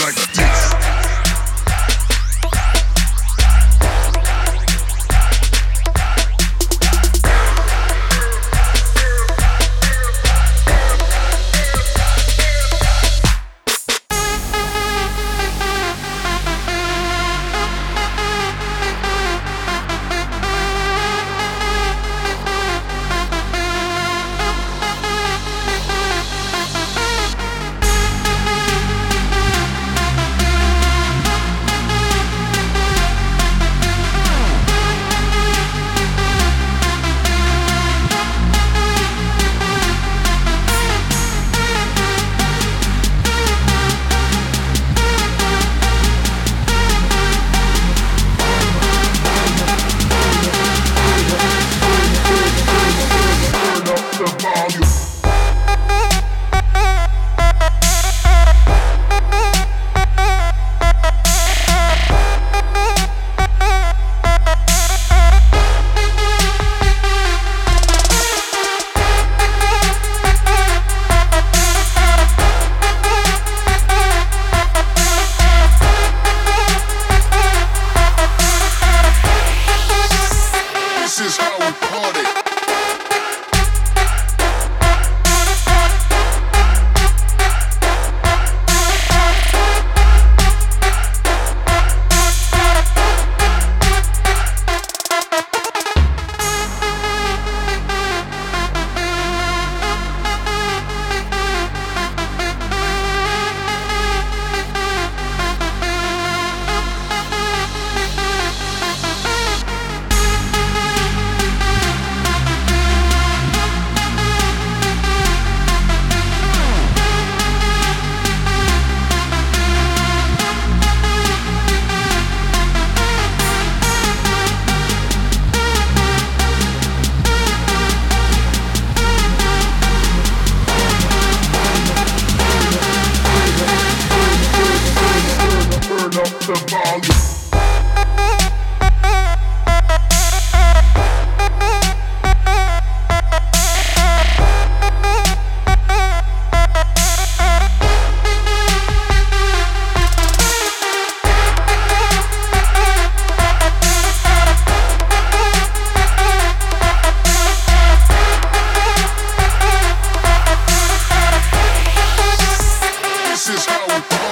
like This Yeah.